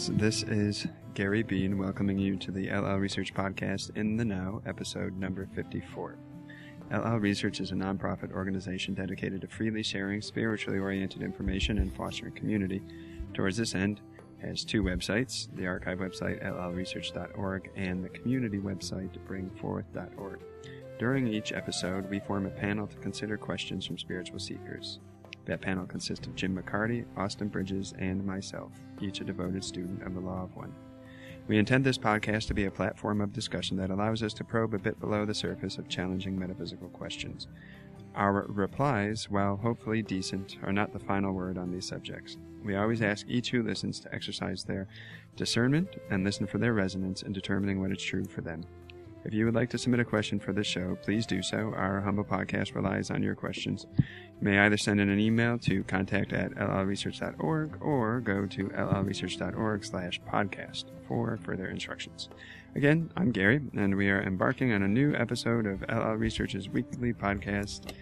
Greetings. This is Gary Bean welcoming you to the LL Research Podcast in the Now, episode number 54. LL Research is a nonprofit organization dedicated to freely sharing spiritually oriented information and fostering community. Towards this end, has two websites the archive website, llresearch.org, and the community website, bring4th.org. During each episode, we form a panel to consider questions from spiritual seekers. That panel consists of Jim McCarty, Austin Bridges, and myself, each a devoted student of the Law of One. We intend this podcast to be a platform of discussion that allows us to probe a bit below the surface of challenging metaphysical questions. Our replies, while hopefully decent, are not the final word on these subjects. We always ask each who listens to exercise their discernment and listen for their resonance in determining what is true for them. If you would like to submit a question for this show, please do so. Our humble podcast relies on your questions. You may either send in an email to contact at llresearch.org or go to llresearch.org slash podcast for further instructions. Again, I'm Gary, and we are embarking on a new episode of LL Research's weekly podcast,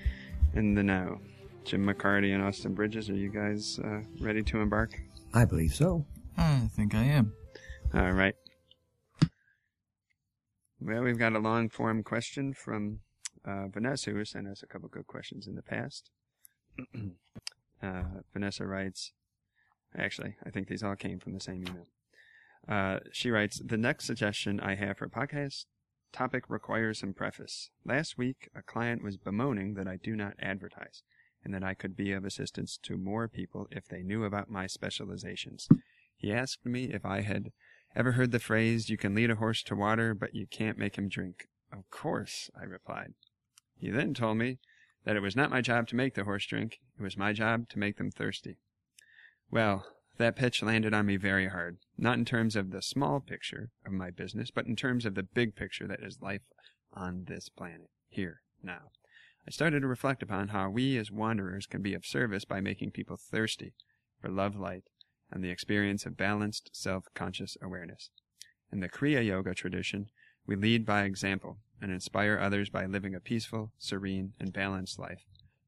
In the Now. Jim McCarty and Austin Bridges, are you guys uh, ready to embark? I believe so. I think I am. All right. Well, we've got a long form question from uh, Vanessa, who sent us a couple of good questions in the past. uh, Vanessa writes, actually, I think these all came from the same email. Uh, she writes, The next suggestion I have for podcast topic requires some preface. Last week, a client was bemoaning that I do not advertise and that I could be of assistance to more people if they knew about my specializations. He asked me if I had Ever heard the phrase, you can lead a horse to water, but you can't make him drink? Of course, I replied. He then told me that it was not my job to make the horse drink, it was my job to make them thirsty. Well, that pitch landed on me very hard, not in terms of the small picture of my business, but in terms of the big picture that is life on this planet, here, now. I started to reflect upon how we as wanderers can be of service by making people thirsty for love light and the experience of balanced self-conscious awareness. In the Kriya Yoga tradition, we lead by example and inspire others by living a peaceful, serene, and balanced life,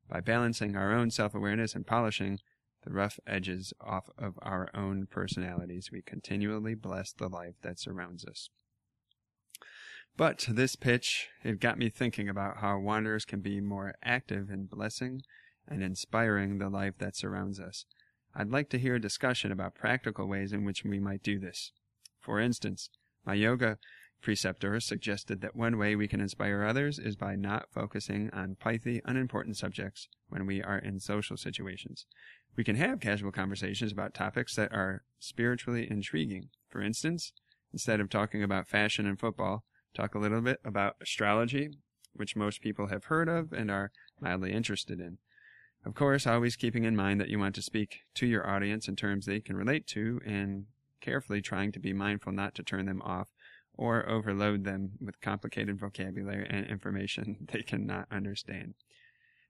by balancing our own self-awareness and polishing the rough edges off of our own personalities. We continually bless the life that surrounds us. But this pitch, it got me thinking about how wanderers can be more active in blessing and inspiring the life that surrounds us. I'd like to hear a discussion about practical ways in which we might do this. For instance, my yoga preceptor suggested that one way we can inspire others is by not focusing on pithy, unimportant subjects when we are in social situations. We can have casual conversations about topics that are spiritually intriguing. For instance, instead of talking about fashion and football, talk a little bit about astrology, which most people have heard of and are mildly interested in. Of course, always keeping in mind that you want to speak to your audience in terms they can relate to and carefully trying to be mindful not to turn them off or overload them with complicated vocabulary and information they cannot understand.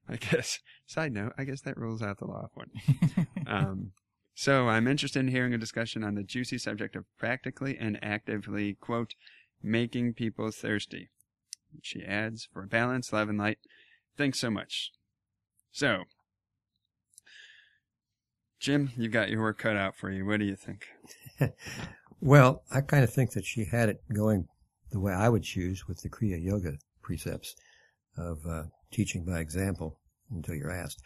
I guess, side note, I guess that rules out the law of one. um, so I'm interested in hearing a discussion on the juicy subject of practically and actively, quote, making people thirsty. She adds, for balance, love, and light. Thanks so much. So, Jim, you've got your work cut out for you. What do you think? Well, I kind of think that she had it going the way I would choose with the Kriya Yoga precepts of uh, teaching by example until you're asked.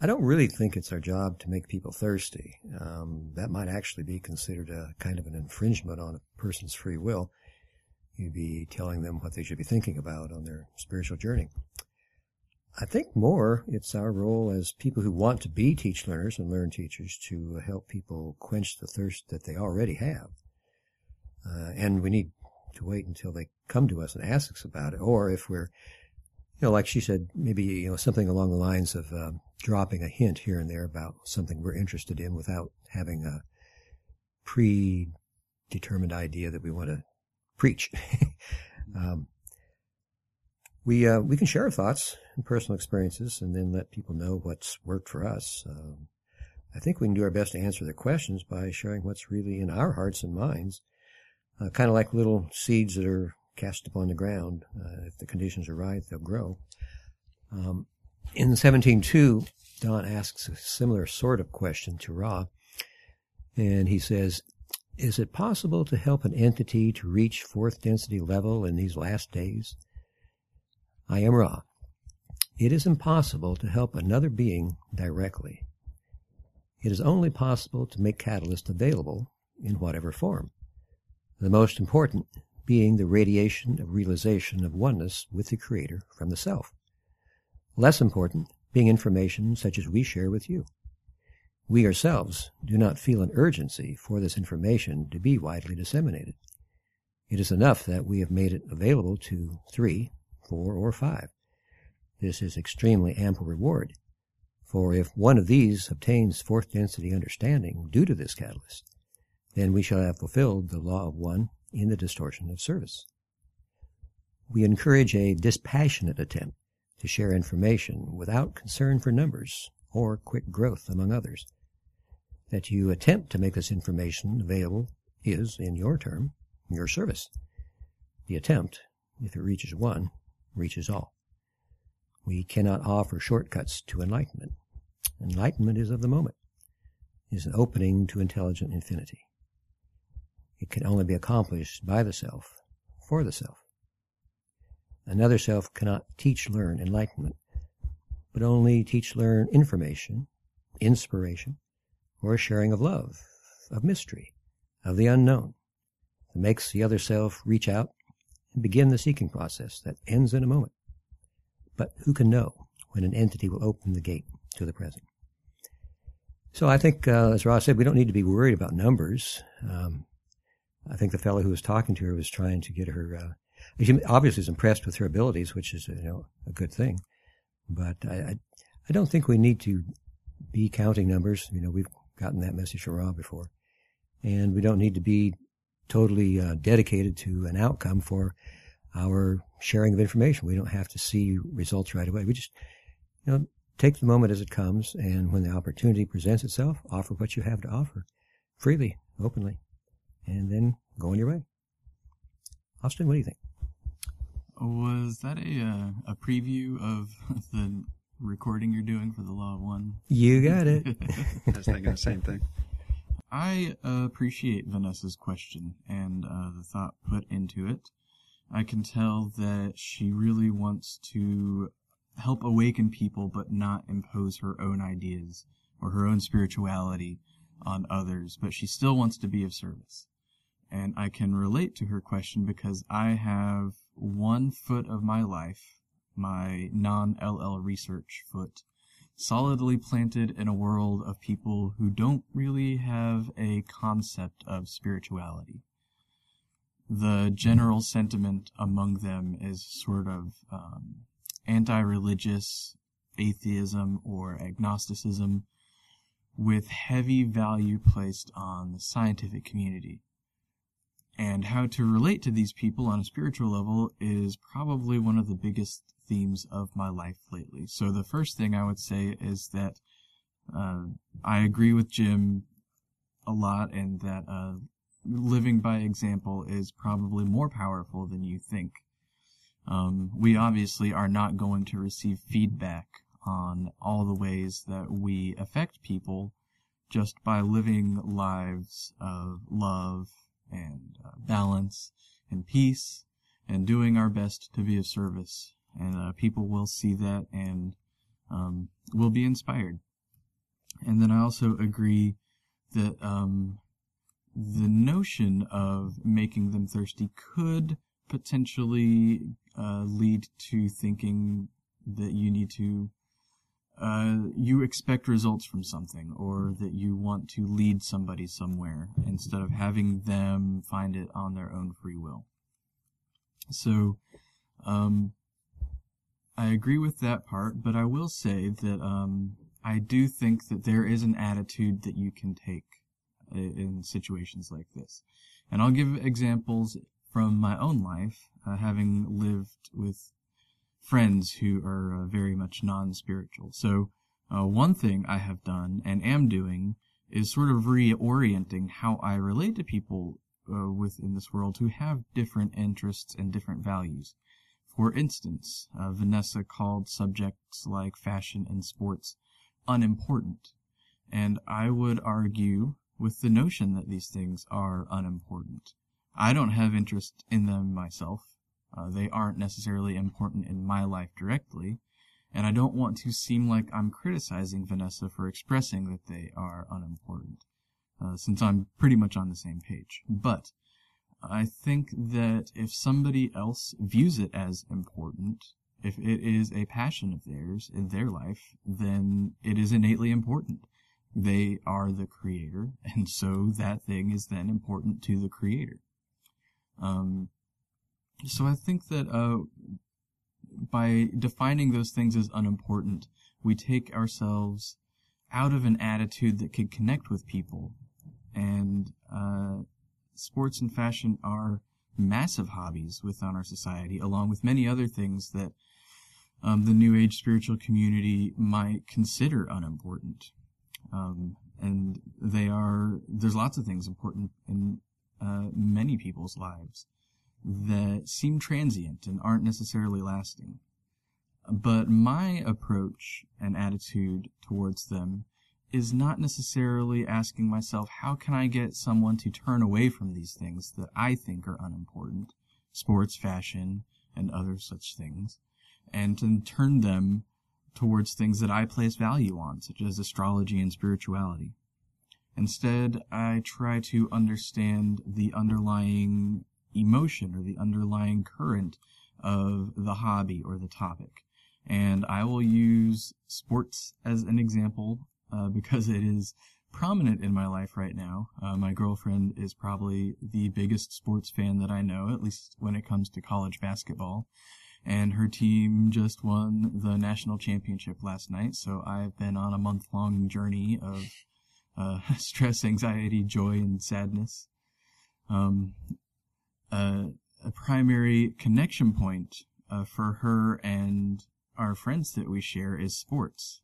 I don't really think it's our job to make people thirsty. Um, that might actually be considered a kind of an infringement on a person's free will. You'd be telling them what they should be thinking about on their spiritual journey. I think more it's our role as people who want to be teach learners and learn teachers to help people quench the thirst that they already have. Uh, and we need to wait until they come to us and ask us about it. Or if we're, you know, like she said, maybe, you know, something along the lines of um, dropping a hint here and there about something we're interested in without having a predetermined idea that we want to preach. um, we uh, we can share our thoughts and personal experiences, and then let people know what's worked for us. Um, I think we can do our best to answer their questions by sharing what's really in our hearts and minds, uh, kind of like little seeds that are cast upon the ground. Uh, if the conditions are right, they'll grow. Um, in 17.2, Don asks a similar sort of question to Ra, and he says, is it possible to help an entity to reach fourth density level in these last days? I am Ra. It is impossible to help another being directly. It is only possible to make catalyst available in whatever form. The most important being the radiation of realization of oneness with the Creator from the Self. Less important being information such as we share with you. We ourselves do not feel an urgency for this information to be widely disseminated. It is enough that we have made it available to three, four, or five. This is extremely ample reward, for if one of these obtains fourth density understanding due to this catalyst, then we shall have fulfilled the law of one in the distortion of service. We encourage a dispassionate attempt to share information without concern for numbers or quick growth among others. That you attempt to make this information available is, in your term, your service. The attempt, if it reaches one, reaches all. We cannot offer shortcuts to enlightenment. Enlightenment is of the moment, it is an opening to intelligent infinity. It can only be accomplished by the self, for the self. Another self cannot teach, learn enlightenment, but only teach, learn information, inspiration, or sharing of love, of mystery, of the unknown, that makes the other self reach out and begin the seeking process that ends in a moment. But who can know when an entity will open the gate to the present? So I think, uh, as Ra said, we don't need to be worried about numbers. Um, I think the fellow who was talking to her was trying to get her. Uh, he obviously is impressed with her abilities, which is you know a good thing. But I, I, don't think we need to be counting numbers. You know, we've gotten that message from Ra before, and we don't need to be totally uh, dedicated to an outcome for our sharing of information. We don't have to see results right away. We just, you know, take the moment as it comes, and when the opportunity presents itself, offer what you have to offer freely, openly and then go on your way. Austin, what do you think? Was that a uh, a preview of the recording you're doing for the Law of One? You got it. I was thinking the same thing. I appreciate Vanessa's question and uh, the thought put into it. I can tell that she really wants to help awaken people, but not impose her own ideas or her own spirituality on others. But she still wants to be of service and I can relate to her question because I have one foot of my life, my non-LL research foot, solidly planted in a world of people who don't really have a concept of spirituality. The general sentiment among them is sort of um, anti-religious atheism or agnosticism with heavy value placed on the scientific community and how to relate to these people on a spiritual level is probably one of the biggest themes of my life lately. So the first thing I would say is that uh, I agree with Jim a lot, and that uh, living by example is probably more powerful than you think. Um, we obviously are not going to receive feedback on all the ways that we affect people just by living lives of love and uh, balance and peace and doing our best to be of service. And uh, people will see that and um, will be inspired. And then I also agree that um, the notion of making them thirsty could potentially uh, lead to thinking that you need to uh, you expect results from something or that you want to lead somebody somewhere instead of having them find it on their own free will. So, um, I agree with that part, but I will say that um, I do think that there is an attitude that you can take in situations like this. And I'll give examples from my own life, uh, having lived with friends who are uh, very much non-spiritual. So Uh, one thing I have done and am doing is sort of reorienting how I relate to people uh, within this world who have different interests and different values. For instance, uh, Vanessa called subjects like fashion and sports unimportant, and I would argue with the notion that these things are unimportant. I don't have interest in them myself. Uh, they aren't necessarily important in my life directly, and I don't want to seem like I'm criticizing Vanessa for expressing that they are unimportant, uh, since I'm pretty much on the same page. But I think that if somebody else views it as important, if it is a passion of theirs in their life, then it is innately important. They are the creator, and so that thing is then important to the creator. Um, so I think that uh, by defining those things as unimportant, we take ourselves out of an attitude that could connect with people. And uh, sports and fashion are massive hobbies within our society, along with many other things that um, the New Age spiritual community might consider unimportant. Um, and they are, there's lots of things important in uh, many people's lives that seem transient and aren't necessarily lasting. But my approach and attitude towards them is not necessarily asking myself, how can I get someone to turn away from these things that I think are unimportant, sports, fashion, and other such things, and to turn them towards things that I place value on, such as astrology and spirituality. Instead, I try to understand the underlying emotion or the underlying current of the hobby or the topic. And I will use sports as an example uh, because it is prominent in my life right now. Uh, my girlfriend is probably the biggest sports fan that I know, at least when it comes to college basketball. And her team just won the national championship last night, so I've been on a month long journey of uh, stress, anxiety, joy, and sadness. Um, uh, a primary connection point uh, for her and our friends that we share is sports.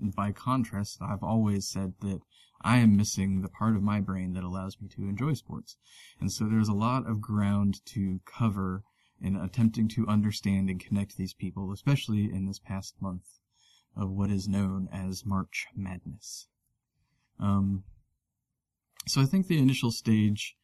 By contrast, I've always said that I am missing the part of my brain that allows me to enjoy sports. And so there's a lot of ground to cover in attempting to understand and connect these people, especially in this past month of what is known as March Madness. Um, so I think the initial stage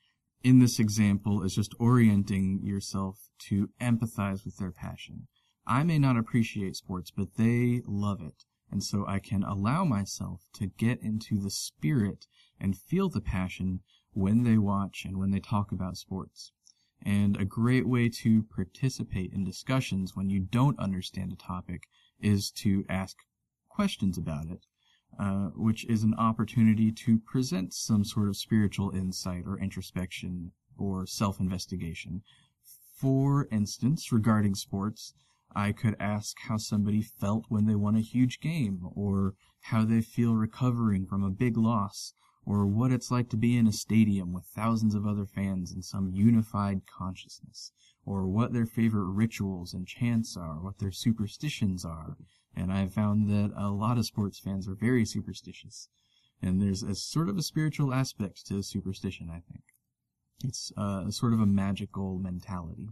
in this example is just orienting yourself to empathize with their passion. I may not appreciate sports, but they love it. And so I can allow myself to get into the spirit and feel the passion when they watch and when they talk about sports. And a great way to participate in discussions when you don't understand a topic is to ask questions about it, uh, which is an opportunity to present some sort of spiritual insight or introspection or self-investigation. For instance, regarding sports, I could ask how somebody felt when they won a huge game, or how they feel recovering from a big loss, or what it's like to be in a stadium with thousands of other fans in some unified consciousness, or what their favorite rituals and chants are, what their superstitions are. And I've found that a lot of sports fans are very superstitious. And there's a sort of a spiritual aspect to superstition, I think. It's uh, sort of a magical mentality.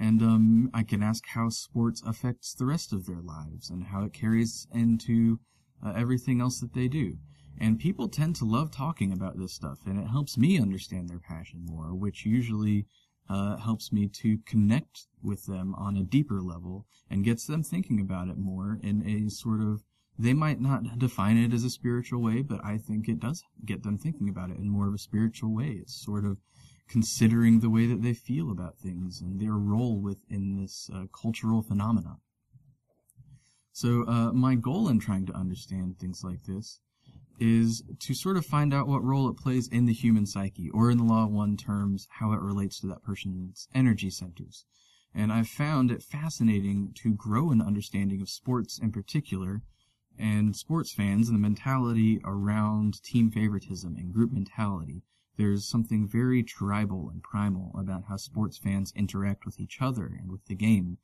And um, I can ask how sports affects the rest of their lives and how it carries into uh, everything else that they do. And people tend to love talking about this stuff, and it helps me understand their passion more, which usually uh, helps me to connect with them on a deeper level and gets them thinking about it more in a sort of they might not define it as a spiritual way, but I think it does get them thinking about it in more of a spiritual way. It's sort of considering the way that they feel about things and their role within this uh, cultural phenomenon. So uh, my goal in trying to understand things like this is to sort of find out what role it plays in the human psyche, or in the law of one terms, how it relates to that person's energy centers. And I've found it fascinating to grow an understanding of sports in particular, and sports fans and the mentality around team favoritism and group mentality. There's something very tribal and primal about how sports fans interact with each other and with the game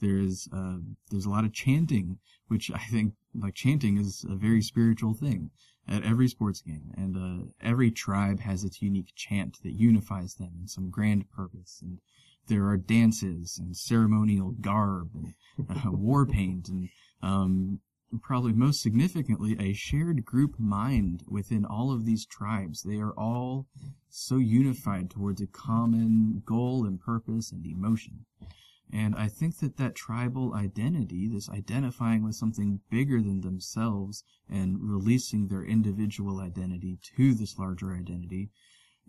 There's uh, there's a lot of chanting, which I think like chanting is a very spiritual thing at every sports game, and uh, every tribe has its unique chant that unifies them in some grand purpose. And there are dances and ceremonial garb and uh, war paint and um, probably most significantly a shared group mind within all of these tribes. They are all so unified towards a common goal and purpose and emotion. And I think that that tribal identity, this identifying with something bigger than themselves and releasing their individual identity to this larger identity,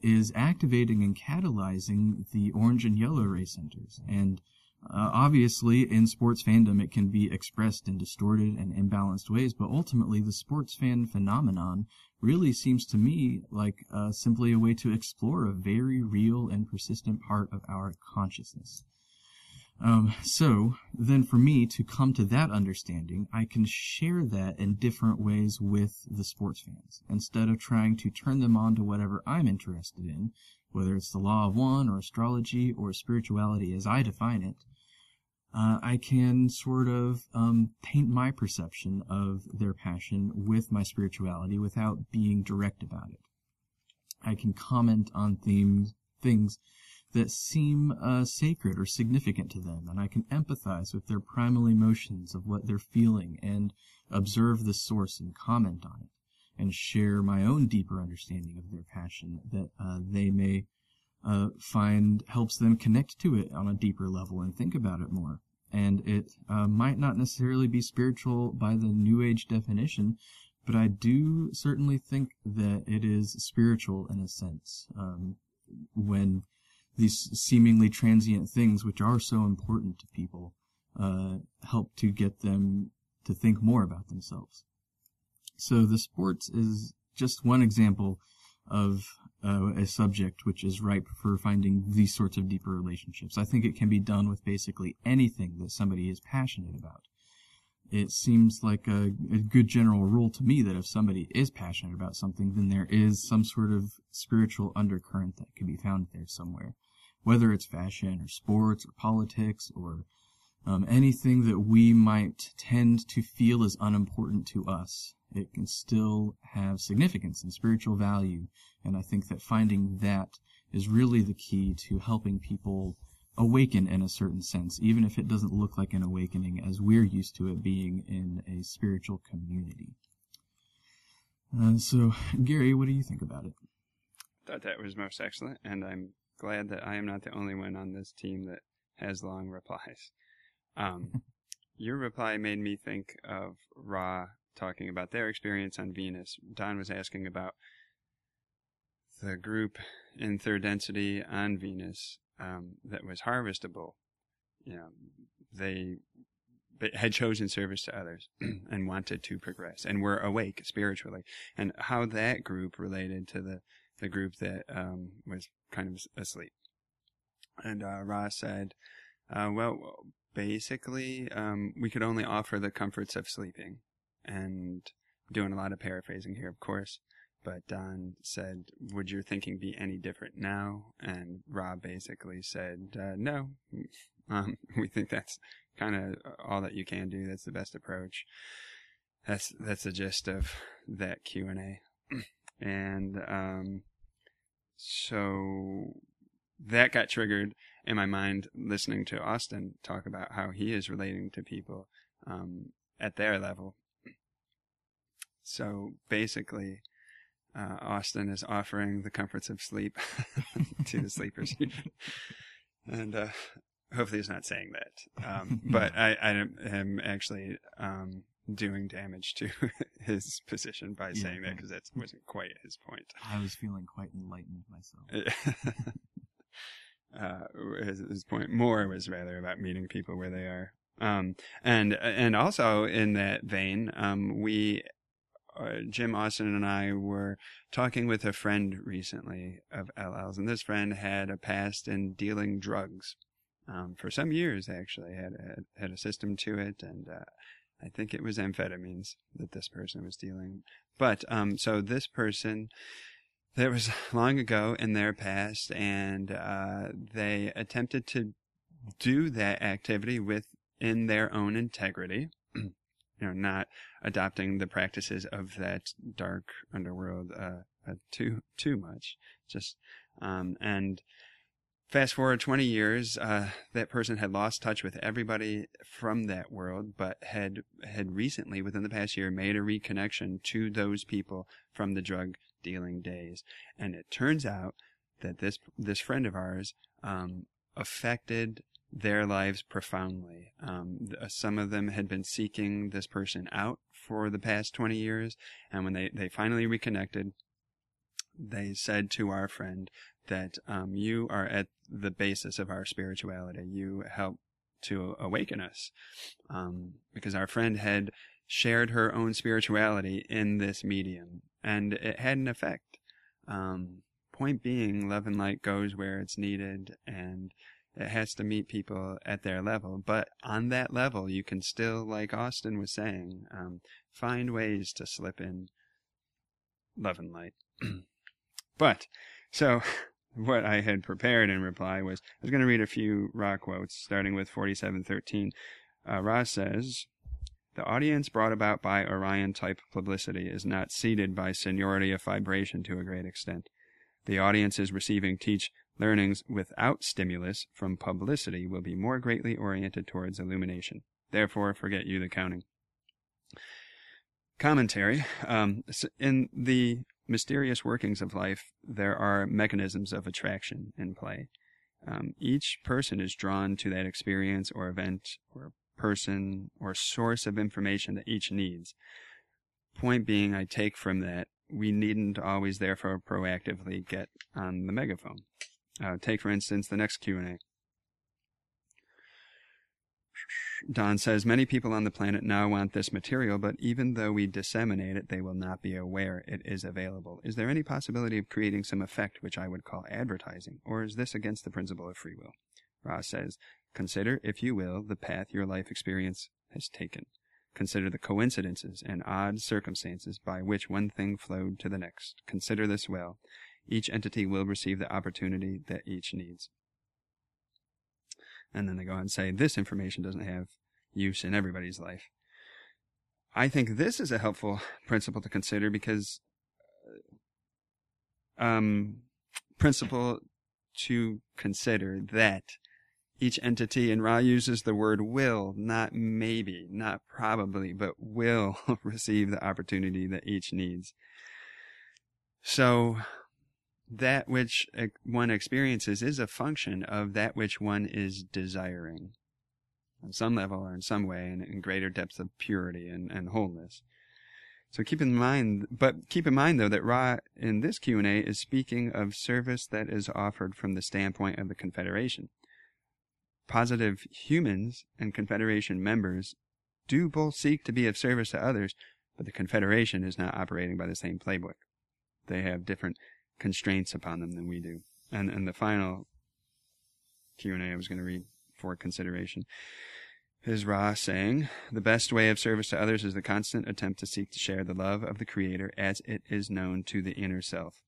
is activating and catalyzing the orange and yellow ray centers. And uh, obviously, in sports fandom, it can be expressed in distorted and imbalanced ways, but ultimately, the sports fan phenomenon really seems to me like uh, simply a way to explore a very real and persistent part of our consciousness. Um, so then for me to come to that understanding, I can share that in different ways with the sports fans instead of trying to turn them on to whatever I'm interested in, whether it's the law of one or astrology or spirituality as I define it. Uh, I can sort of um, paint my perception of their passion with my spirituality without being direct about it. I can comment on themes, things that seem uh, sacred or significant to them, and I can empathize with their primal emotions of what they're feeling and observe the source and comment on it, and share my own deeper understanding of their passion that uh, they may uh, find helps them connect to it on a deeper level and think about it more. And it uh, might not necessarily be spiritual by the New Age definition, but I do certainly think that it is spiritual in a sense. Um, when these seemingly transient things, which are so important to people, uh, help to get them to think more about themselves. So the sports is just one example of uh, a subject which is ripe for finding these sorts of deeper relationships. I think it can be done with basically anything that somebody is passionate about. It seems like a, a good general rule to me that if somebody is passionate about something, then there is some sort of spiritual undercurrent that can be found there somewhere whether it's fashion or sports or politics or um, anything that we might tend to feel is unimportant to us, it can still have significance and spiritual value. And I think that finding that is really the key to helping people awaken in a certain sense, even if it doesn't look like an awakening as we're used to it being in a spiritual community. Uh, so, Gary, what do you think about it? Thought that was most excellent, and I'm glad that I am not the only one on this team that has long replies. Um, your reply made me think of Ra talking about their experience on Venus. Don was asking about the group in third density on Venus um, that was harvestable. You know, they had chosen service to others and wanted to progress and were awake spiritually, and how that group related to the the group that um, was kind of asleep. And uh, Ra said, uh, well, basically, um, we could only offer the comforts of sleeping. And doing a lot of paraphrasing here, of course. But Don said, would your thinking be any different now? And Ra basically said, uh, no. Um, we think that's kind of all that you can do. That's the best approach. That's, that's the gist of that Q&A. and, um, so that got triggered in my mind listening to Austin talk about how he is relating to people um, at their level. So basically, uh, Austin is offering the comforts of sleep to the sleepers, and uh, hopefully he's not saying that. Um, but I, I am actually um, doing damage to his position by Yeah, saying that because that wasn't quite his point. I was feeling quite enlightened myself. Uh, his, his point more was rather about meeting people where they are. Um, and and also in that vein, um, we, uh, Jim Austin and I were talking with a friend recently of LLs, and this friend had a past in dealing drugs. Um, for some years, actually, had had, had a system to it, and uh, I think it was amphetamines that this person was dealing. But um, so this person that was long ago in their past, and uh, they attempted to do that activity within their own integrity, you know, not adopting the practices of that dark underworld uh, uh, too too much. Just um, and fast forward 20 years, uh, that person had lost touch with everybody from that world, but had had recently, within the past year, made a reconnection to those people from the drug dealing days. And it turns out that this this friend of ours um, affected their lives profoundly. Um, some of them had been seeking this person out for the past 20 years, and when they, they finally reconnected, they said to our friend that um, you are at the basis of our spirituality. You help to awaken us. Um, because our friend had shared her own spirituality in this medium, and it had an effect. Um, point being, love and light goes where it's needed, and it has to meet people at their level. But on that level, you can still, like Austin was saying, um, find ways to slip in love and light. but, so, what I had prepared in reply was I was going to read a few Ra quotes, starting with 4713. Uh, Ra says, The audience brought about by Orion type publicity is not seated by seniority of vibration to a great extent. The audience is receiving teach learnings without stimulus from publicity will be more greatly oriented towards illumination. Therefore, forget you the counting. Commentary. Um, in the mysterious workings of life, there are mechanisms of attraction in play. Um, each person is drawn to that experience or event or person or source of information that each needs. Point being, I take from that, we needn't always therefore proactively get on the megaphone. Uh, take, for instance, the next Q&A. Don says many people on the planet now want this material, but even though we disseminate it, they will not be aware it is available. Is there any possibility of creating some effect which I would call advertising, or is this against the principle of free will? Ra says, consider, if you will, the path your life experience has taken. Consider the coincidences and odd circumstances by which one thing flowed to the next. Consider this well. Each entity will receive the opportunity that each needs. And then they go on and say, this information doesn't have use in everybody's life. I think this is a helpful principle to consider because, um, principle to consider that each entity, and Ra uses the word will, not maybe, not probably, but will receive the opportunity that each needs. So, that which one experiences is a function of that which one is desiring on some level or in some way and in greater depths of purity and, and wholeness. So keep in mind, but keep in mind though that Ra in this Q&A is speaking of service that is offered from the standpoint of the Confederation. Positive humans and Confederation members do both seek to be of service to others, but the Confederation is not operating by the same playbook. They have different constraints upon them than we do. And and the final Q&A I was going to read for consideration is Ra saying, The best way of service to others is the constant attempt to seek to share the love of the Creator as it is known to the inner self.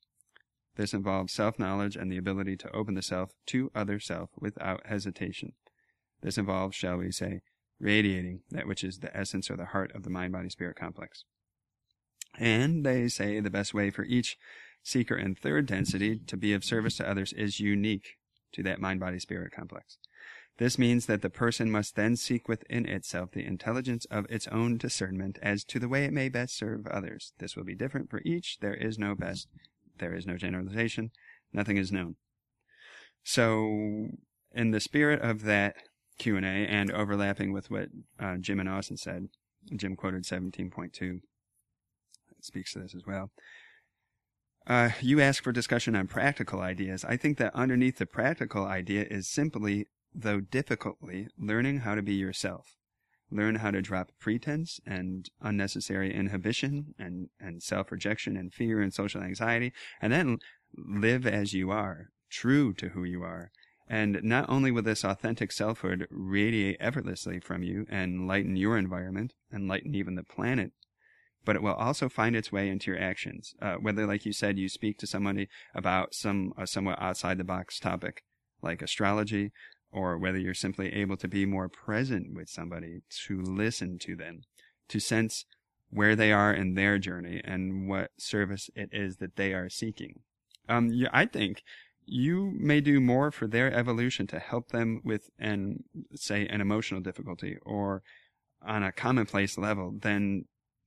This involves self knowledge and the ability to open the self to other self without hesitation. This involves, shall we say, radiating that which is the essence or the heart of the mind body spirit complex. And they say the best way for each seeker in third density to be of service to others is unique to that mind body spirit complex. This means that the person must then seek within itself the intelligence of its own discernment as to the way it may best serve others. This will be different for each. There is no best. There is no generalization. Nothing is known. So, in the spirit of that Q&A and overlapping with what uh, Jim and Austin said, Jim quoted 17.2. It speaks to this as well. Uh, you ask for discussion on practical ideas. I think that underneath the practical idea is simply though difficultly, learning how to be yourself. Learn how to drop pretense and unnecessary inhibition and, and self rejection and fear and social anxiety, and then live as you are, true to who you are. And not only will this authentic selfhood radiate effortlessly from you and lighten your environment and lighten even the planet, but it will also find its way into your actions. Uh, whether, like you said, you speak to somebody about some a somewhat outside the box topic like astrology, or whether you're simply able to be more present with somebody, to listen to them, to sense where they are in their journey and what service it is that they are seeking. Um, yeah, I think you may do more for their evolution to help them with an, say, an emotional difficulty or on a commonplace level than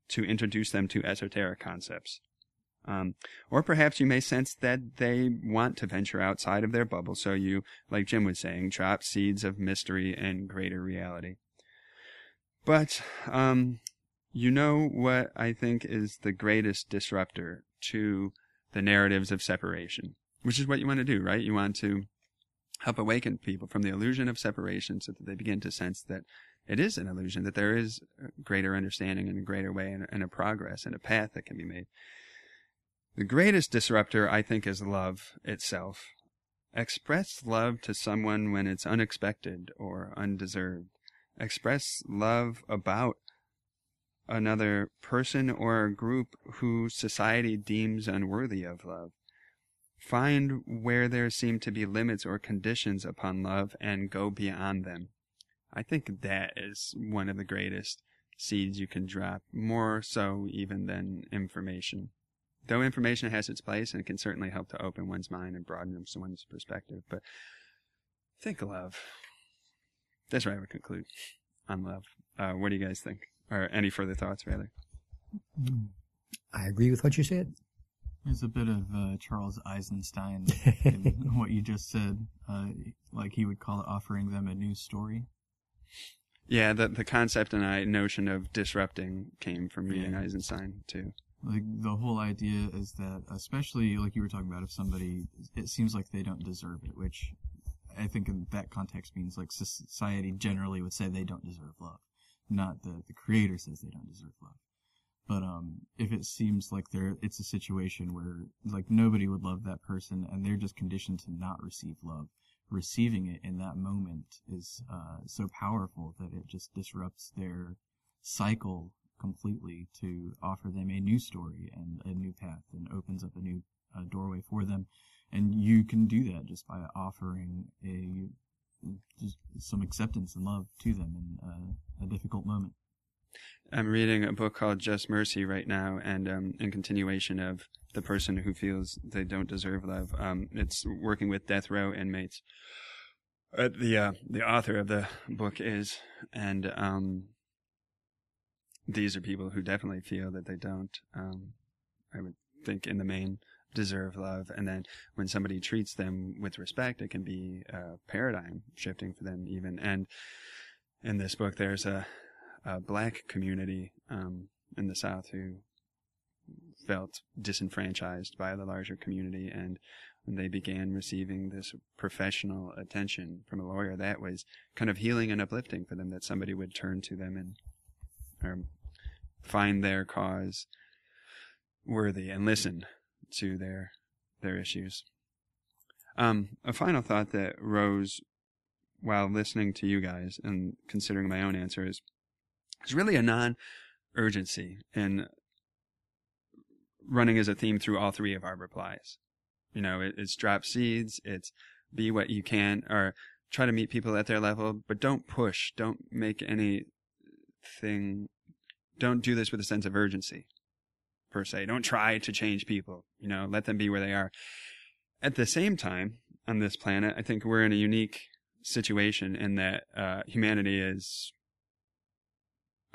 to introduce them to esoteric concepts. Um, or perhaps you may sense that they want to venture outside of their bubble, so you, like Jim was saying, drop seeds of mystery and greater reality. But, um, you know what I think is the greatest disruptor to the narratives of separation, which is what you want to do, right? You want to help awaken people from the illusion of separation so that they begin to sense that it is an illusion, that there is greater understanding and a greater way and, and a progress and a path that can be made. The greatest disruptor, I think, is love itself. Express love to someone when it's unexpected or undeserved. Express love about another person or group who society deems unworthy of love. Find where there seem to be limits or conditions upon love and go beyond them. I think that is one of the greatest seeds you can drop, more so even than information. Though information has its place and it can certainly help to open one's mind and broaden one's perspective, but think of love. That's where I would conclude on love. Uh, what do you guys think? Or any further thoughts, rather? I agree with what you said. There's a bit of uh, Charles Eisenstein in what you just said. Uh, like he would call it offering them a new story. Yeah, the the concept and I notion of disrupting came from reading Yeah. Eisenstein too. Like the whole idea is that, especially like you were talking about, if somebody, it seems like they don't deserve it, which I think in that context means like society generally would say they don't deserve love, not that the creator says they don't deserve love. But um, if it seems like they're, it's a situation where like nobody would love that person and they're just conditioned to not receive love, receiving it in that moment is uh, so powerful that it just disrupts their cycle completely to offer them a new story and a new path and opens up a new uh, doorway for them. And you can do that just by offering a just some acceptance and love to them in uh, a difficult moment. I'm reading a book called Just Mercy right now, and um, in continuation of the person who feels they don't deserve love. Um, it's working with death row inmates. Uh, the uh, the author of the book is, and um, these are people who definitely feel that they don't. Um, I would think in the main deserve love, and then when somebody treats them with respect, it can be a paradigm shifting for them even. And in this book, there's a a black community um, in the South who felt disenfranchised by the larger community, and when they began receiving this professional attention from a lawyer, that was kind of healing and uplifting for them. That somebody would turn to them and or find their cause worthy and listen to their their issues. Um, a final thought that rose while listening to you guys and considering my own answer is there's really a non urgency and running as a theme through all three of our replies. You know, it, it's drop seeds, it's be what you can, or try to meet people at their level, but don't push, don't make anything, don't do this with a sense of urgency, per se. Don't try to change people, you know, let them be where they are. At the same time, on this planet, I think we're in a unique situation in that uh, humanity is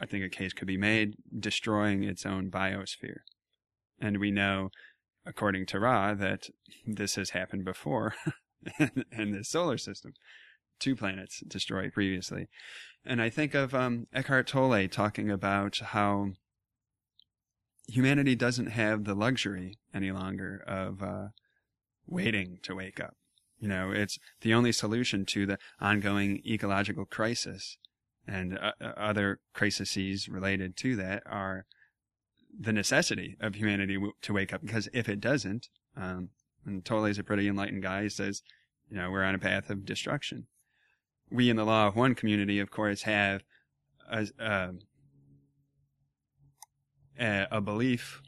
I think a case could be made, destroying its own biosphere. And we know, according to Ra, that this has happened before in this solar system. Two planets destroyed previously. And I think of um, Eckhart Tolle talking about how humanity doesn't have the luxury any longer of uh, waiting to wake up. You know, it's the only solution to the ongoing ecological crisis and uh, other crises related to that are the necessity of humanity w- to wake up. Because if it doesn't, um, and Tolle is a pretty enlightened guy, he says, you know, we're on a path of destruction. We in the law of one community, of course, have a, a, a, a belief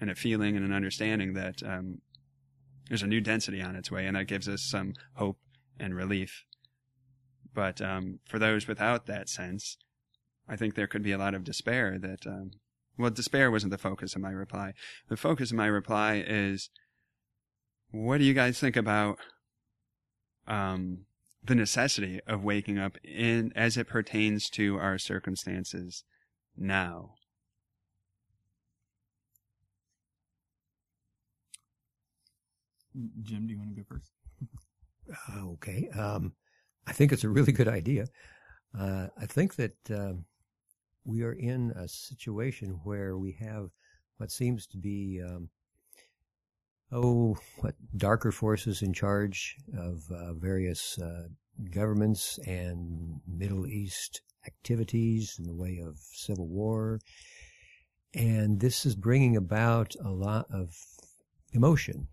and a feeling and an understanding that um, there's a new density on its way, and that gives us some hope and relief But um, for those without that sense, I think there could be a lot of despair that, um, well, despair wasn't the focus of my reply. The focus of my reply is, what do you guys think about um, the necessity of waking up in as it pertains to our circumstances now? Jim, do you want to go first? Uh, okay. Um, I think it's a really good idea. Uh, I think that um, we are in a situation where we have what seems to be, um, oh, what darker forces in charge of uh, various uh, governments and Middle East activities in the way of civil war. And this is bringing about a lot of emotion,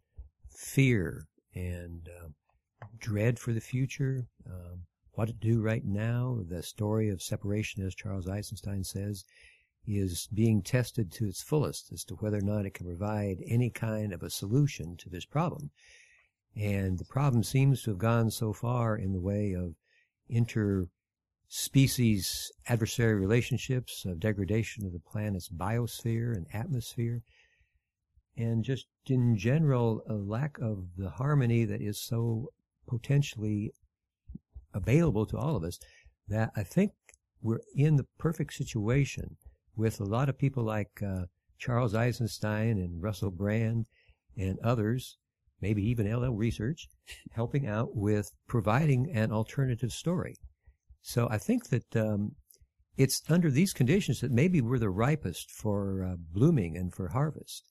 fear, and uh, dread for the future, um, what to do right now. The story of separation, as Charles Eisenstein says, is being tested to its fullest as to whether or not it can provide any kind of a solution to this problem. And the problem seems to have gone so far in the way of interspecies adversary relationships, of degradation of the planet's biosphere and atmosphere, and just in general, a lack of the harmony that is so potentially available to all of us that I think we're in the perfect situation with a lot of people like uh, Charles Eisenstein and Russell Brand and others, maybe even LL Research, helping out with providing an alternative story. So I think that um, it's under these conditions that maybe we're the ripest for uh, blooming and for harvest,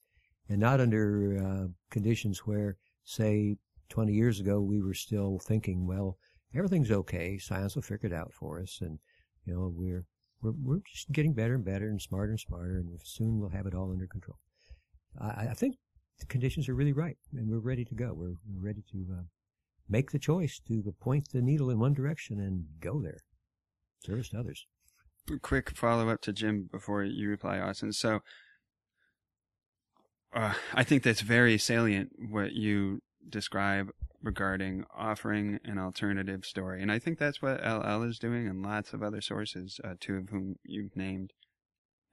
and not under uh, conditions where, say, 20 years ago, we were still thinking, well, everything's okay. Science will figure it out for us. And, you know, we're, we're, we're just getting better and better and smarter and smarter. And soon we'll have it all under control. I, I think the conditions are really right and we're ready to go. We're, we're ready to, uh, make the choice to point the needle in one direction and go there. Service to others. Quick follow up to Jim before you reply, Austin. So, uh, I think that's very salient what you describe regarding offering an alternative story. And I think that's what LL is doing and lots of other sources, uh, two of whom you've named.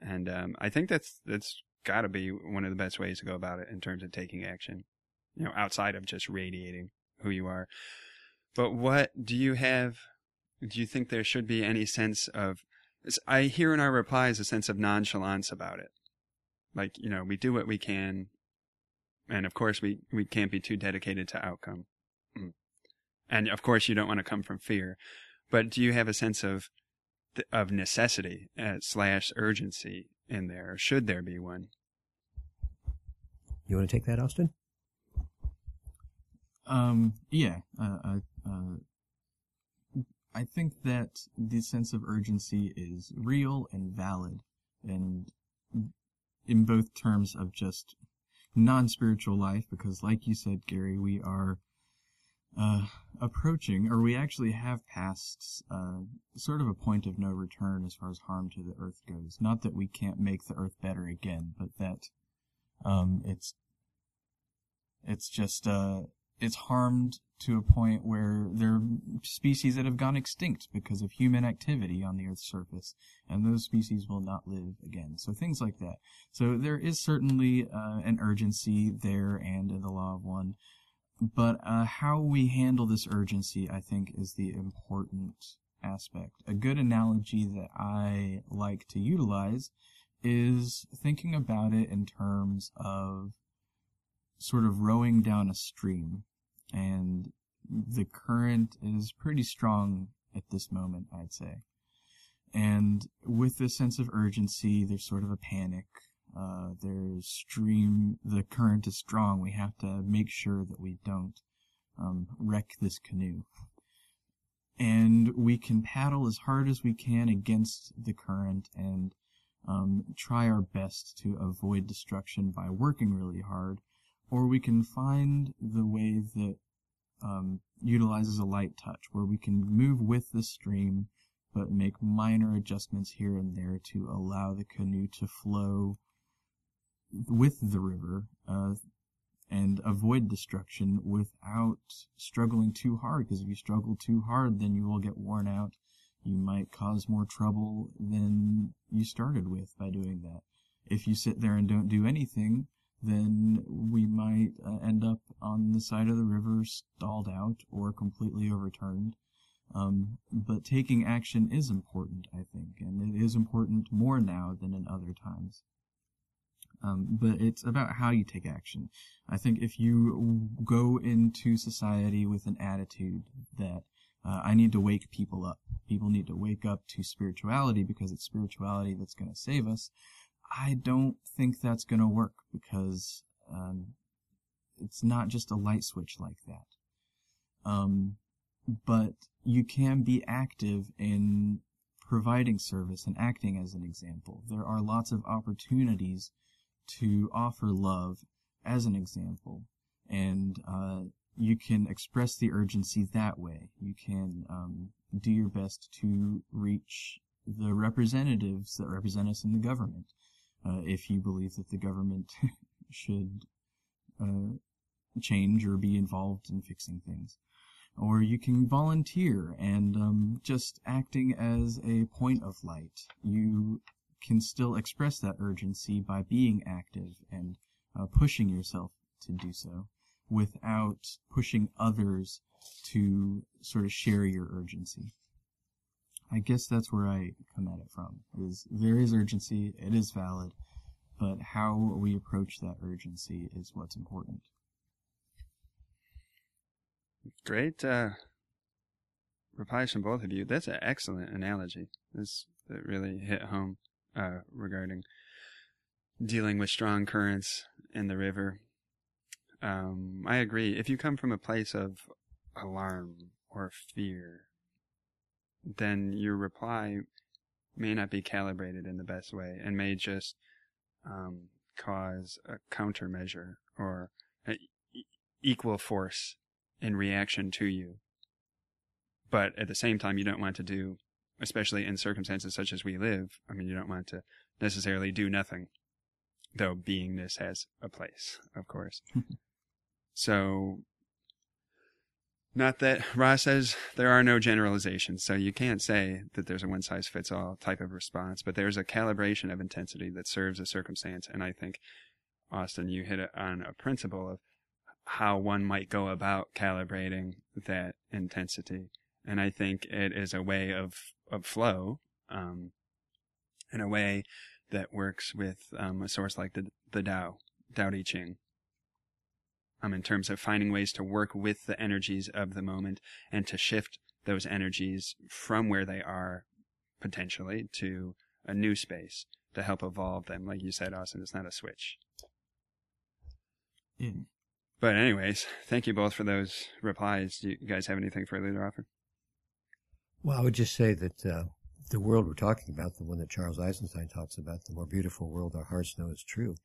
And um, I think that's that's got to be one of the best ways to go about it in terms of taking action, you know, outside of just radiating who you are. But what do you have? Do you think there should be any sense of? I hear in our replies a sense of nonchalance about it. Like, you know, we do what we can, and of course we we can't be too dedicated to outcome. And of course you don't want to come from fear but do you have a sense of of necessity uh, slash urgency in there or should there be one? You want to take that austin? Um yeah uh, uh, uh, i think that the sense of urgency is real and valid and in both terms of just non-spiritual life because like you said gary we are uh, approaching or we actually have passed uh, sort of a point of no return as far as harm to the earth goes not that we can't make the earth better again but that um, it's it's just uh, it's harmed to a point where there are species that have gone extinct because of human activity on the Earth's surface, and those species will not live again. So things like that. So there is certainly uh, an urgency there and in the law of one, but uh, how we handle this urgency, I think, is the important aspect. A good analogy that I like to utilize is thinking about it in terms of sort of rowing down a stream and the current is pretty strong at this moment, I'd say. And with this sense of urgency, there's sort of a panic. Uh, there's stream, the current is strong. We have to make sure that we don't um, wreck this canoe. And we can paddle as hard as we can against the current and um, try our best to avoid destruction by working really hard or we can find the way that um, utilizes a light touch, where we can move with the stream, but make minor adjustments here and there to allow the canoe to flow with the river, uh, and avoid destruction without struggling too hard. Because if you struggle too hard, then you will get worn out. You might cause more trouble than you started with by doing that. If you sit there and don't do anything, then we might uh, end up on the side of the river stalled out or completely overturned. Um, but taking action is important, I think, and it is important more now than in other times. Um, but it's about how you take action. I think if you go into society with an attitude that uh, I need to wake people up, people need to wake up to spirituality because it's spirituality that's going to save us. I don't think that's going to work because um, it's not just a light switch like that. Um, but you can be active in providing service and acting as an example. There are lots of opportunities to offer love as an example, and uh, you can express the urgency that way. You can um, do your best to reach the representatives that represent us in the government. Uh, if you believe that the government should uh, change or be involved in fixing things. Or you can volunteer and um, just acting as a point of light. You can still express that urgency by being active and uh, pushing yourself to do so without pushing others to sort of share your urgency. I guess that's where I come at it from. Is there is urgency, it is valid, but how we approach that urgency is what's important. Great uh, replies from both of you. That's an excellent analogy. This that really hit home uh, regarding dealing with strong currents in the river. Um, I agree. If you come from a place of alarm or fear, then your reply may not be calibrated in the best way and may just um, cause a countermeasure or equal force in reaction to you. But at the same time, you don't want to do, especially in circumstances such as we live, I mean, you don't want to necessarily do nothing, though beingness has a place, of course. so, not that Ross says there are no generalizations, so you can't say that there's a one size fits all type of response, but there's a calibration of intensity that serves a circumstance. And I think, Austin, you hit it on a principle of how one might go about calibrating that intensity. And I think it is a way of, of flow, um, in a way that works with um, a source like the, the Tao, Tao Te Ching. Um, in terms of finding ways to work with the energies of the moment and to shift those energies from where they are potentially to a new space to help evolve them. Like you said, Austin, it's not a switch. Yeah. But anyways, thank you both for those replies. Do you guys have anything further to offer? Well, I would just say that uh, the world we're talking about, the one that Charles Eisenstein talks about, the more beautiful world our hearts know is true,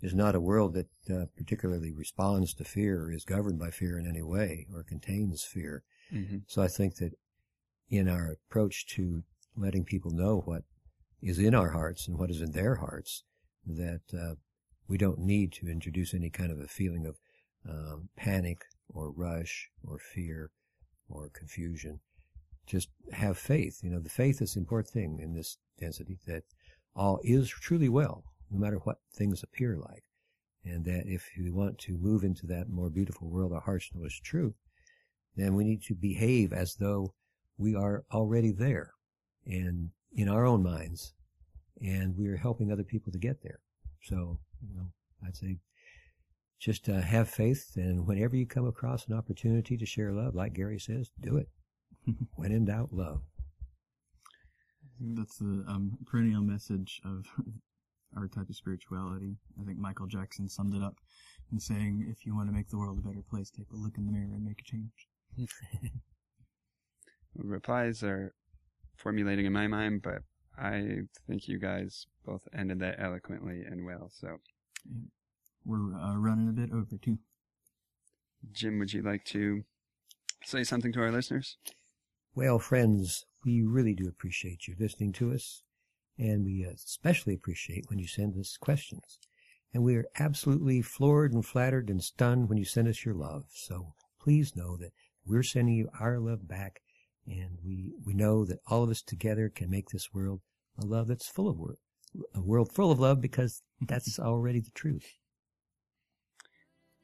is not a world that uh, particularly responds to fear or is governed by fear in any way or contains fear. Mm-hmm. So I think that in our approach to letting people know what is in our hearts and what is in their hearts, that uh, we don't need to introduce any kind of a feeling of um, panic or rush or fear or confusion. Just have faith. You know, the faith is the important thing in this density that all is truly well, no matter what things appear like. And that if we want to move into that more beautiful world our hearts know is true, then we need to behave as though we are already there and in our own minds and we are helping other people to get there. So, you know, I'd say just uh, have faith and whenever you come across an opportunity to share love, like Gary says, do it. when in doubt, love. That's the um, perennial message of our type of spirituality. I think Michael Jackson summed it up in saying, if you want to make the world a better place, take a look in the mirror and make a change. Replies are formulating in my mind, but I think you guys both ended that eloquently and well. So, We're uh, running a bit over too. Jim, would you like to say something to our listeners? Well, friends, we really do appreciate you listening to us, and we especially appreciate when you send us questions. and we are absolutely floored and flattered and stunned when you send us your love. So please know that we're sending you our love back, and we, we know that all of us together can make this world a love that's full of world, a world full of love because that's already the truth.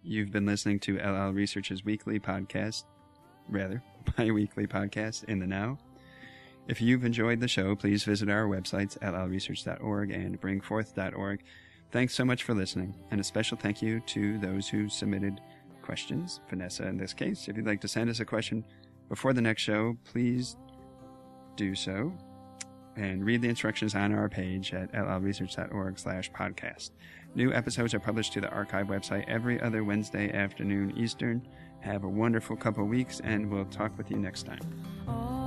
You've been listening to LL Research's weekly podcast, rather, bi weekly podcast, In the Now. If you've enjoyed the show, please visit our websites, llresearch.org and bring4th.org. Thanks so much for listening, and a special thank you to those who submitted questions, Vanessa in this case. If you'd like to send us a question before the next show, please do so and read the instructions on our page at llresearch.org slash podcast. New episodes are published to the archive website every other Wednesday afternoon Eastern. Have a wonderful couple weeks, and we'll talk with you next time.